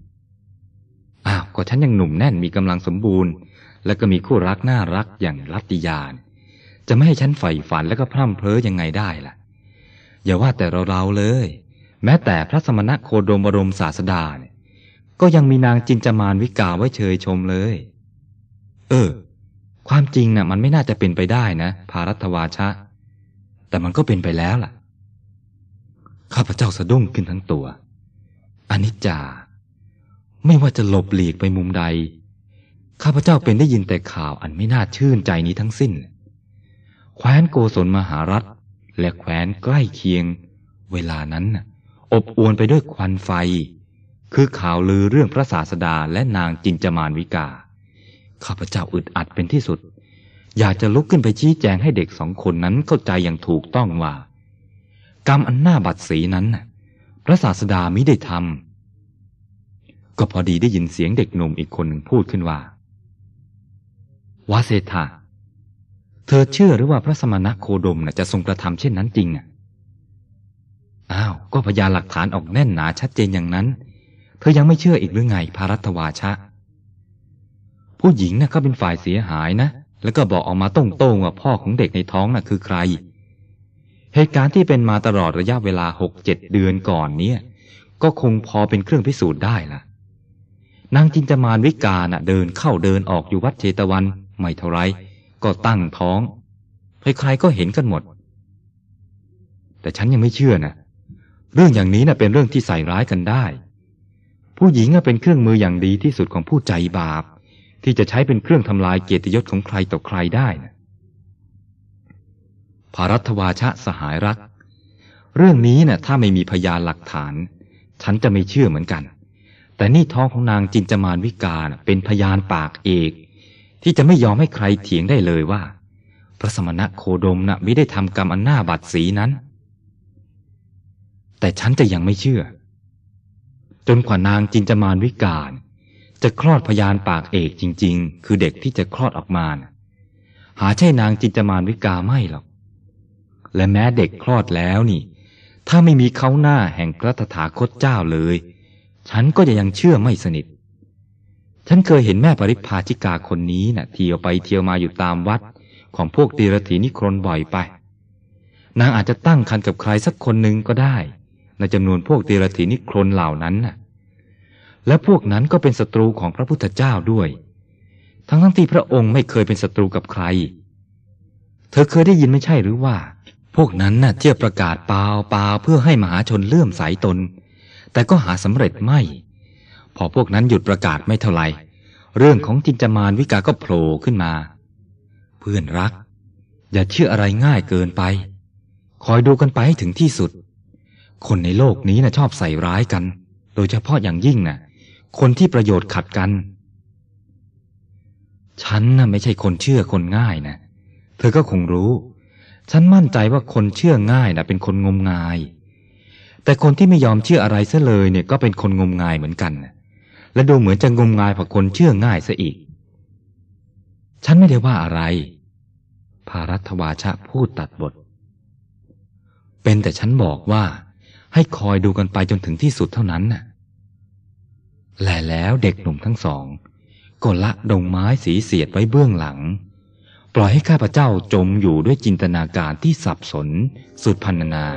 Speaker 1: อ้าวก็ฉันยังหนุ่มแน่นมีกำลังสมบูรณ์ แล้วก็มีคู่รักน่ารักอย่างรัตติยานจะไม่ให้ฉันใฝ่ฝันแล้วก็พร่ำเพ้อยังไงได้ล่ะ อย่าว่าแต่เราๆเลย แม้แต่พระสมณะโคดมบรมศาสดาเนี่ยก็ยังมีนางจินจามานวิกาไว้เชยชมเลย เออ ความจริงนะ่ะ มันไม่น่าจะเป็นไปได้นะ ภารัตวาชะ แต่มันก็เป็นไปแล้วล่ะ ข้าพเจ้าสะดุ้งขึ้นทั้งตัวอนิจจา ไม่ว่าจะหลบหลีกไปมุมใด ข้าพเจ้าเป็นได้ยินแต่ข่าวอันไม่น่าชื่นใจนี้ทั้งสิ้น แคว้นโกศลมหารัฐ และแคว้นใกล้เคียง เวลานั้นอบอวนไปด้วยควันไฟ คือข่าวลือเรื่องพระศาสดาและนางจินจมานวิกา ข้าพเจ้าอึดอัดเป็นที่สุด อยากจะลุกขึ้นไปชี้แจงให้เด็กสองคนนั้นเข้าใจอย่างถูกต้องว่า กรรมอันหน้าบัดสีนั้นพระศาสดามิได้ทำก็พอดีได้ยินเสียงเด็กหนุ่มอีกคนหนึ่งพูดขึ้นว่าวาเซธาเธอเชื่อหรือว่าพระสมณะโคดมนะจะทรงกระทำเช่นนั้นจริงอะอ้าว ก็พยานหลักฐานออกแน่นหนาชัดเจนอย่างนั้น เธอยังไม่เชื่ออีกหรือไงพารัตวาชะ ผู้หญิงนะ่ะก็เป็นฝ่ายเสียหายนะ แล้วก็บอกออกมาตรงๆว่าพ่อของเด็กในท้องน่ะคือใคร เหตุการณ์ที่เป็นมาตลอดระยะเวลาหกเจ็ดเดือนก่อนเนี่ย ก็คงพอเป็นเครื่องพิสูจน์ได้ละนางจินจมานวิกาน่ะเดินเข้าเดินออกอยู่วัดเชตวัน ไม่เท่าไรก็ตั้งท้อง ใครๆก็เห็นกันหมด แต่ฉันยังไม่เชื่อนะเรื่องอย่างนี้นะ่ะเป็นเรื่องที่ใส่ร้ายกันได้ ผู้หญิงเป็นเครื่องมืออย่างดีที่สุดของผู้ใจบาป ที่จะใช้เป็นเครื่องทำลายเกียรติยศของใครต่อใครได้นะภารัตวาชะสหายรัก เรื่องนี้นะ่ะถ้าไม่มีพยานหลักฐาน ฉันจะไม่เชื่อเหมือนกัน แต่นี่ท้องของนางจินจมานวิกาเป็นพยานปากเอก ที่จะไม่ยอมให้ใครเถียงได้เลยว่า พระสมณะโคดมนะ่ะไม่ได้ทำกรรมอันหน้าบัดสีนั้น แต่ฉันจะยังไม่เชื่อ จนกว่านางจินจมานวิกาล จะคลอดพยานปากเอกจริง ๆ คือเด็กที่จะคลอดออกมานะหาใช่นางจินจมานวิกาไม่หรอก และแม้เด็กคลอดแล้วนี่ ถ้าไม่มีเขาหน้าแห่งพระตถาคตเจ้าเลย ฉันก็จะยังเชื่อไม่สนิท ฉันเคยเห็นแม่ปริพาชิกาคนนี้นะ่ะ เที่ยวไปเที่ยวมาอยู่ตามวัด ของพวกตีรถีนิครนบ่อยไป นางอาจจะตั้งคันกับใครสักคนหนึ่งก็ได้ในจำนวนพวกตีรถีนิครนเหล่านั้นน่ะ และพวกนั้นก็เป็นศัตรูของพระพุทธเจ้าด้วย ทั้งทั้งที่พระองค์ไม่เคยเป็นศัตรูกับใคร เธอเคยได้ยินไม่ใช่หรือว่า พวกนั้นน่ะเที่ยวประกาศเปล่าเปล่าเพื่อให้มหาชนเลื่อมใสตน แต่ก็หาสำเร็จไม่ พอพวกนั้นหยุดประกาศไม่เท่าไหร่เรื่องของจินจามานวิกาก็โผล่ขึ้นมา เพื่อนรัก อย่าเชื่ออะไรง่ายเกินไป คอยดูกันไปให้ถึงที่สุด คนในโลกนี้นะ่ะชอบใส่ร้ายกัน โดยเฉพาะอย่างยิ่งนะ่ะ คนที่ประโยชน์ขัดกัน ฉันน่ะไม่ใช่คนเชื่อคนง่ายนะ เธอก็คงรู้ ฉันมั่นใจว่าคนเชื่อง่ายนะเป็นคนงมงาย แต่คนที่ไม่ยอมเชื่ออะไรซะเลยเนี่ยก็เป็นคนงมงายเหมือนกันและดูเหมือนจะงมงายผักคนเชื่อง่ายซะอีก ฉันไม่ได้ว่าอะไร ภารัตวาชะพูดตัดบท เป็นแต่ฉันบอกว่าให้คอยดูกันไปจนถึงที่สุดเท่านั้นน่ะ แลแล้วเด็กหนุ่มทั้งสองก็ละดงไม้สีเสียดไว้เบื้องหลัง ปล่อยให้ข้าพเจ้าจมอยู่ด้วยจินตนาการที่สับสนสุดพันนานา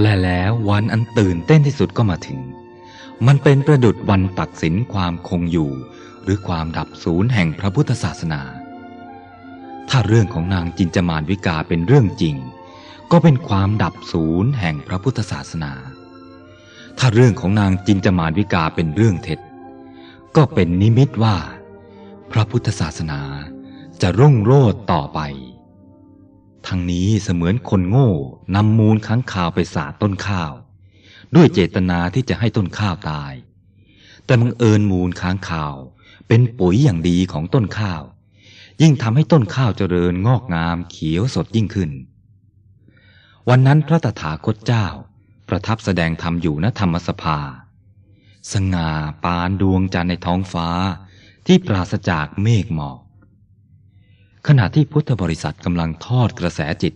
Speaker 1: และแล้ววันอันตื่นเต้นที่สุดก็มาถึง มันเป็นประดุดวันตัดสินความคงอยู่ หรือความดับศูนย์แห่งพระพุทธศาสนา ถ้าเรื่องของนางจินจมานวิกาเป็นเรื่องจริง ก็เป็นความดับศูนย์แห่งพระพุทธศาสนา ถ้าเรื่องของนางจินจมานวิกาเป็นเรื่องเท็จ ก็เป็นนิมิตว่า พระพุทธศาสนาจะรุ่งโรจน์ต่อไป ทั้งนี้เสมือนคนโง่นำมูลค้างคาวไปสาดต้นข้าว ด้วยเจตนาที่จะให้ต้นข้าวตาย แต่บังเอิญมูลค้างคาว เป็นปุ๋ยอย่างดีของต้นข้าว ยิ่งทำให้ต้นข้าวเจริญงอกงามเขียวสดยิ่งขึ้น วันนั้นพระตถาคตเจ้า ประทับแสดงธรรมอยู่ณธรรมสภา สง่าปานดวงจันทร์ในท้องฟ้าที่ปราศจากเมฆหมอก ขณะที่พุทธบริษัทกำลังทอดกระแสจิต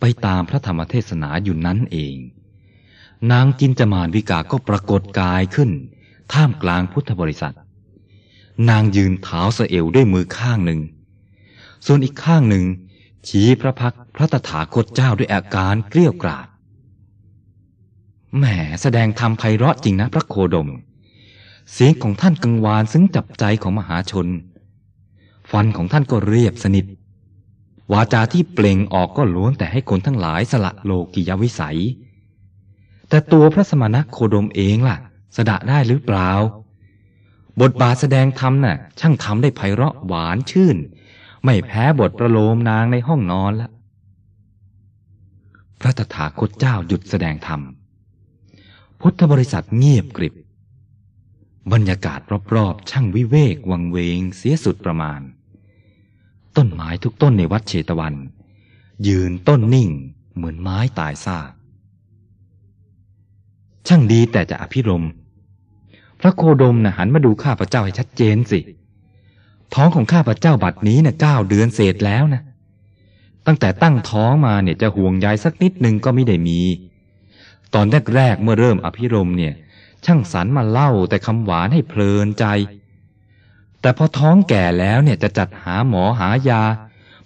Speaker 1: ไปตามพระธรรมเทศนาอยู่นั้นเอง นางจินจมานวิกาก็ปรากฏกายขึ้น ท่ามกลางพุทธบริษัท นางยืนเท้าสะเอวด้วยมือข้างหนึ่ง ส่วนอีกข้างหนึ่ง ชี้พระพักพระตถาคตเจ้าด้วยอาการเกลี้ยกราดแหมแสดงธรรมไพเราะจริงนะพระโคดม เสียงของท่านกังวานซึ้งจับใจของมหาชน ฟันของท่านก็เรียบสนิท วาจาที่เปล่งออกก็ล้วนแต่ให้คนทั้งหลายสละโลกิยวิสัย แต่ตัวพระสมณโคดมเองล่ะ สดะได้หรือเปล่า บทบาทแสดงธรรมน่ะ ช่างทำได้ไพเราะหวานชื่น ไม่แพ้บทประโลมนางในห้องนอนละพระตถาคตเจ้าหยุดแสดงธรรม พุทธบริษัทเงียบกริบ บรรยากาศรอบๆ ช่างวิเวกวังเวงเสียสุดประมาณ ต้นไม้ทุกต้นในวัดเชตวัน ยืนต้นนิ่งเหมือนไม้ตายซากช่างดีแต่จะอภิรม พระโคดมนะ่ะหันมาดูข้าพเจ้าให้ชัดเจนสิ ท้องของข้าพเจ้าบัดนี้นะ่ะเก้าเดือนเศษแล้วนะ ตั้งแต่ตั้งท้องมาเนี่ยจะห่วงใยสักนิดนึงก็ไม่ได้มี ตอนแรกๆเมื่อเริ่มอภิรมเนี่ย ช่างสรรมาเล่าแต่คำหวานให้เพลินใจ แต่พอท้องแก่แล้วเนี่ยจะจัดหาหมอหายา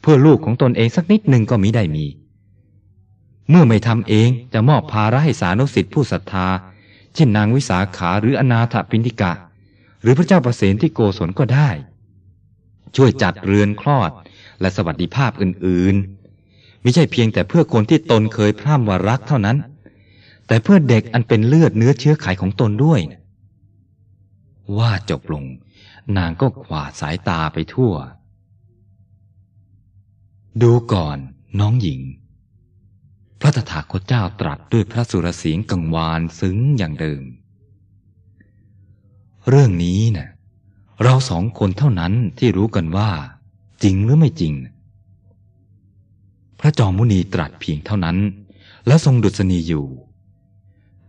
Speaker 1: เพื่อลูกของตนเองสักนิดหนึ่งก็มิได้มี เมื่อไม่ทำเองจะมอบภาระให้สานุสิทธิผู้ศรัทธาเช่นนางวิสาขาหรืออนาถปินทิกะ หรือพระเจ้าประเสนที่โกศลก็ได้ ช่วยจัดเรือนคลอดและสวัสดิภาพอื่นๆ ไม่ใช่เพียงแต่เพื่อคนที่ตนเคยพร่ำว่ารักเท่านั้น แต่เพื่อเด็กอันเป็นเลือดเนื้อเชื้อไขของตนด้วย ว่าจบลง นางก็ขวาดสายตาไปทั่ว ดูก่อนน้องหญิง พระตถาคตเจ้าตรัสด้วยพระสุรเสียงกังวานซึ้งอย่างเดิม เรื่องนี้นะ่ะเราสองคนเท่านั้นที่รู้กันว่า จริงหรือไม่จริง พระจอมมุนีตรัสเพียงเท่านั้น แล้วทรงดุษณีอยู่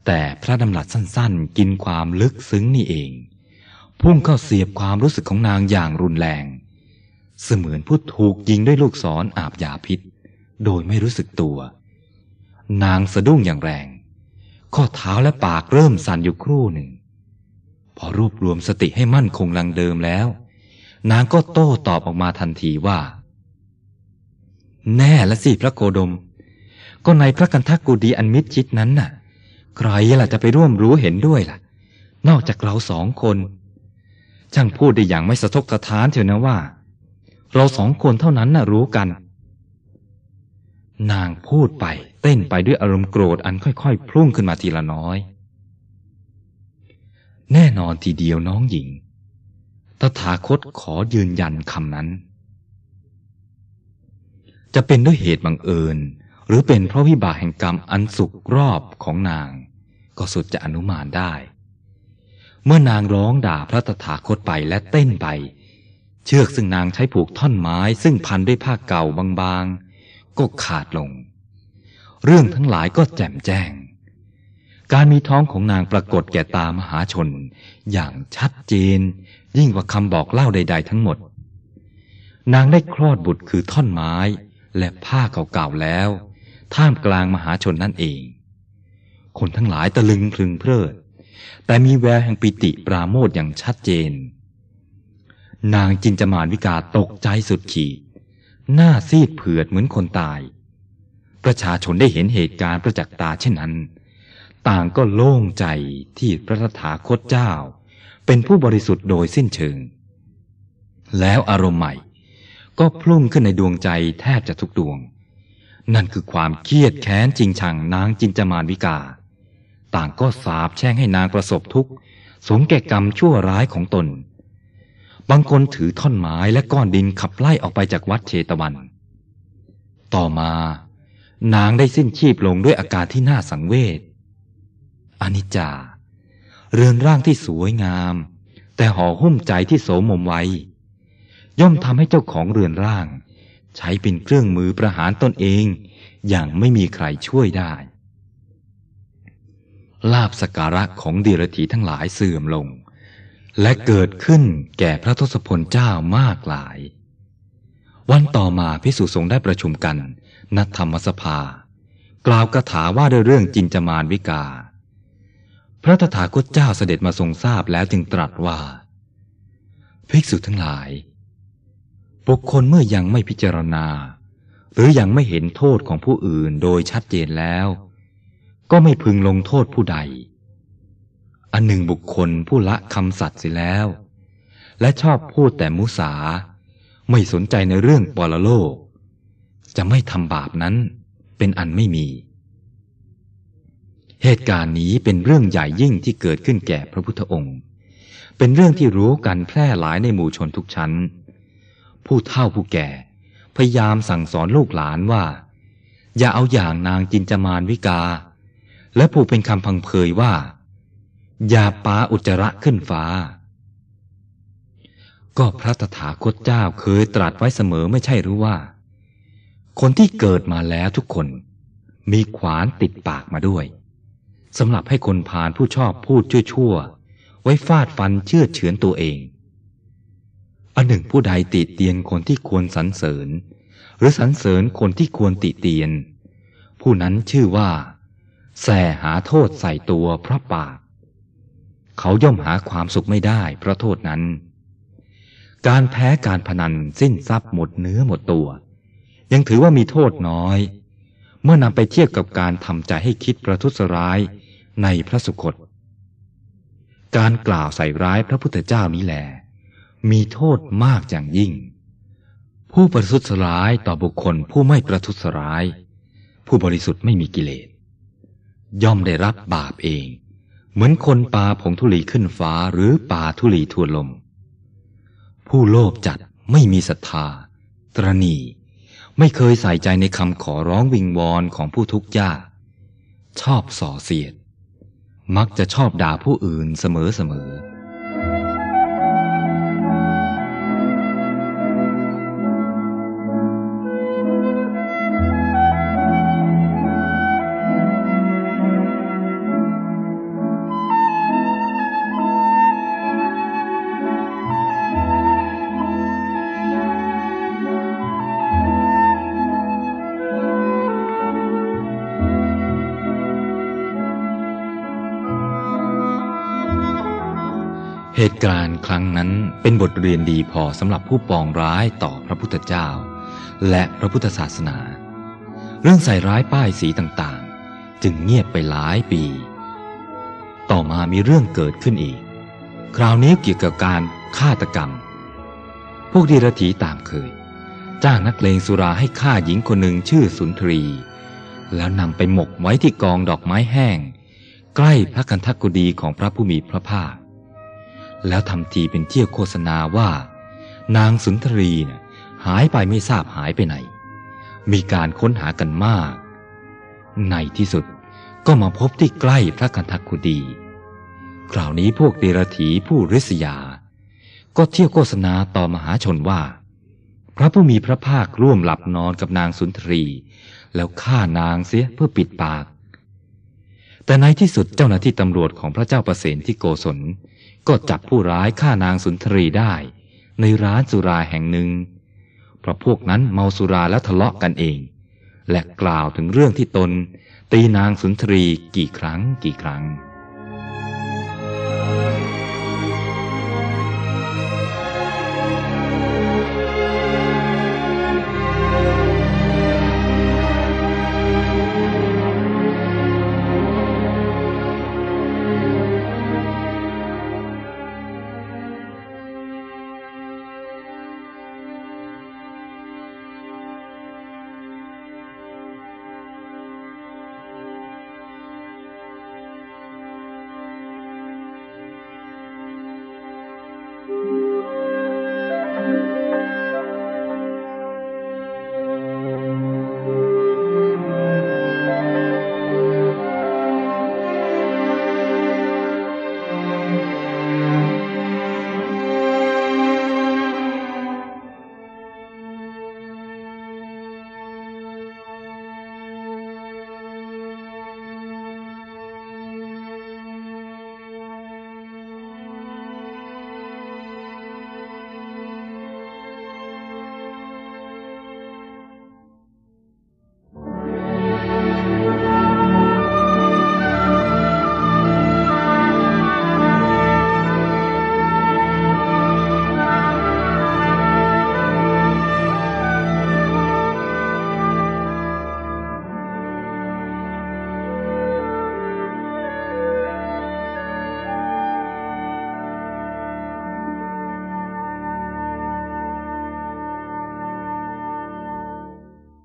Speaker 1: แต่พระดำรัสสั้นๆ กินความลึกซึ้งนี่เอง พุ่งเข้าเสียบความรู้สึกของนางอย่างรุนแรง เสมือนผู้ถูกยิงด้วยลูกศรออาบยาพิษ โดยไม่รู้สึกตัว นางสะดุ้งอย่างแรง ข้อเท้าและปากเริ่มสั่นอยู่ครู่หนึ่ง พอรวบรวมสติให้มั่นคงลังเดิมแล้ว นางก็โต้ตอบออกมาทันทีว่า แน่ละสิพระโคดม ก็ในพระกันทักกูดีอันมิดชิดนั้นน่ะ ใครล่ะจะไปร่วมรู้เห็นด้วยล่ะ นอกจากเราสองคน ช่างพูดได้อย่างไม่สะทกสะท้านเถอะนะว่า เราสองคนเท่านั้นน่ะรู้กัน นางพูดไป เต้นไปด้วยอารมณ์โกรธอันค่อยๆพุ่งขึ้นมาทีละน้อย แน่นอนทีเดียวน้องหญิง ตถาคตขอยืนยันคำนั้น จะเป็นด้วยเหตุบังเอิญ หรือเป็นเพราะวิบากแห่งกรรมอันสุกรอบของนาง ก็สุดจะอนุมานได้ เมื่อนางร้องด่าพระตถาคตไปและเต้นไป เชือกซึ่งนางใช้ผูกท่อนไม้ซึ่งพันด้วยผ้าเก่าบางๆ ก็ขาดลง เรื่องทั้งหลายก็แจ่มแจ้ง การมีท้องของนางปรากฏแก่ตามหาชน อย่างชัดเจน ยิ่งกว่าคำบอกเล่าใด ๆ ทั้งหมด นางได้คลอดบุตรคือท่อนไม้และผ้าเก่าๆแล้ว ท่ามกลางมหาชนนั่นเอง คนทั้งหลายตะลึงพลึงเพลิด แต่มีแววแห่งปิติปราโมทอย่างชัดเจน นางจินจมานวิกาตกใจสุดขีด หน้าซีดเผือดเหมือนคนตาย ประชาชนได้เห็นเหตุการณ์ประจักษ์ตาเช่นนั้น ต่างก็โล่งใจที่พระตถาคตเจ้า เป็นผู้บริสุทธิ์โดยสิ้นเชิง แล้วอารมณ์ใหม่ก็พุ่งขึ้นในดวงใจแทบจะทุกดวง นั่นคือความเครียดแค้นจริงชังนางจินจมานวิกา ต่างก็สาบแช่งให้นางประสบทุกข์ สมแก่กรรมชั่วร้ายของตน บางคนถือท่อนไม้และก้อนดินขับไล่ออกไปจากวัดเชตวัน ต่อมา นางได้สิ้นชีพลงด้วยอาการที่น่าสังเวชอนิจจา เรือนร่างที่สวยงาม แต่ห่อหุ้มใจที่โสมมไว้ ย่อมทำให้เจ้าของเรือนร่าง ใช้เป็นเครื่องมือประหารตนเองอย่างไม่มีใครช่วยได้ ลาบสการะของเดรธีทั้งหลายเสื่อมลง และเกิดขึ้นแก่พระทศพลเจ้ามากหลาย วันต่อมาพิสุสงฆ์ได้ประชุมกันนัดธรรมสภา กล่าวคาถาว่าด้วยเรื่องจินจมานวิกา พระตถาคตเจ้าเสด็จมาทรงทราบแล้วจึงตรัสว่า ภิกษุทั้งหลายบุคคลเมื่อยังไม่พิจารณา หรือยังไม่เห็นโทษของผู้อื่นโดยชัดเจนแล้ว ก็ไม่พึงลงโทษผู้ใด อันหนึ่งบุคคลผู้ละคำสัตย์เสียแล้ว และชอบพูดแต่มุสา ไม่สนใจในเรื่องปรโลก จะไม่ทำบาปนั้นเป็นอันไม่มี เหตุการณ์นี้เป็นเรื่องใหญ่ยิ่งที่เกิดขึ้นแก่พระพุทธองค์ เป็นเรื่องที่รู้กันแพร่หลายในหมู่ชนทุกชั้น ผู้เฒ่าผู้แก่ พยายามสั่งสอนลูกหลานว่า อย่าเอาอย่างนางจินจามานวิกา และผู้เป็นคำพังเพยว่า อย่าปาอุจจระขึ้นฟ้า ก็พระตถาคตเจ้าเคยตรัสไว้เสมอไม่ใช่หรือว่า คนที่เกิดมาแล้วทุกคน มีขวานติดปากมาด้วยสำหรับให้คนผ่านผู้ชอบพูดชั่วๆ ไว้ฟาดฟันเชื่อเฉือนตัวเอง อันหนึ่งผู้ใดติเตียนคนที่ควรสรรเสริญ หรือสรรเสริญคนที่ควรติเตียน ผู้นั้นชื่อว่า แสหาโทษใส่ตัวเพราะปาก เขาย่อมหาความสุขไม่ได้เพราะโทษนั้น การแพ้การพนันสิ้นทรัพย์หมดเนื้อหมดตัว ยังถือว่ามีโทษน้อย เมื่อนำไปเทียบกับการทำใจให้คิดประทุษร้ายในพระสุคต การกล่าวใส่ร้ายพระพุทธเจ้านี้แหลมีโทษมากอย่างยิ่ง ผู้ประทุษร้ายต่อบุคคลผู้ไม่ประทุษร้าย ผู้บริสุทธิ์ไม่มีกิเลส ย่อมได้รับบาปเอง เหมือนคนปาผงธุลีขึ้นฟ้าหรือปาธุลีทวนลม ผู้โลภจัดไม่มีศรัทธา ตรณี ไม่เคยใส่ใจในคำขอร้องวิงวอนของผู้ทุกข์ยาก ชอบส่อเสียด มักจะชอบด่าผู้อื่นเสมอเสมอ ตุการณ์ครั้งนั้นเป็นบทเรียนดีพอสำหรับผู้ปองร้ายต่อพระพุทธเจ้า และพระพุทธศาสนา เรื่องใส่ร้ายป้ายสีต่างๆ จึงเงียบไปหลายปี ต่อมามีเรื่องเกิดขึ้นอีก คราวนี้เกี่ยวกับการฆาตกรรม พวกดีรถีตามเคย จ้างนักเลงสุราให้ฆ่าหญิงคนหนึ่งชื่อสุนทรี แล้วนำไปหมกไว้ที่กองดอกไม้แห้ง ใกล้พระกันทักกุดีของพระผู้มีพระภาค แล้วทำทีเป็นเที่ยวโฆษณาว่า นางสุนทรีนะ่ะหายไปไม่ทราบหายไปไหน มีการค้นหากันมาก ในที่สุดก็มาพบที่ใกล้พระกันทักกุดี คราวนี้พวกเดรถีผู้ริษยา ก็เที่ยวโฆษณาต่อมหาชนว่า พระผู้มีพระภาคร่วมหลับนอนกับนางสุนทรี แล้วฆ่านางเสียเพื่อปิดปาก แต่ในที่สุดเจ้าหน้าที่ตำรวจของพระเจ้าประเสนที่โกศล ก็จับผู้ร้ายฆ่านางสุนทรีได้ ในร้านสุราแห่งหนึ่ง เพราะพวกนั้นเมาสุราแล้วทะเลาะกันเอง และกล่าวถึงเรื่องที่ตน ตีนางสุนทรีกี่ครั้งกี่ครั้ง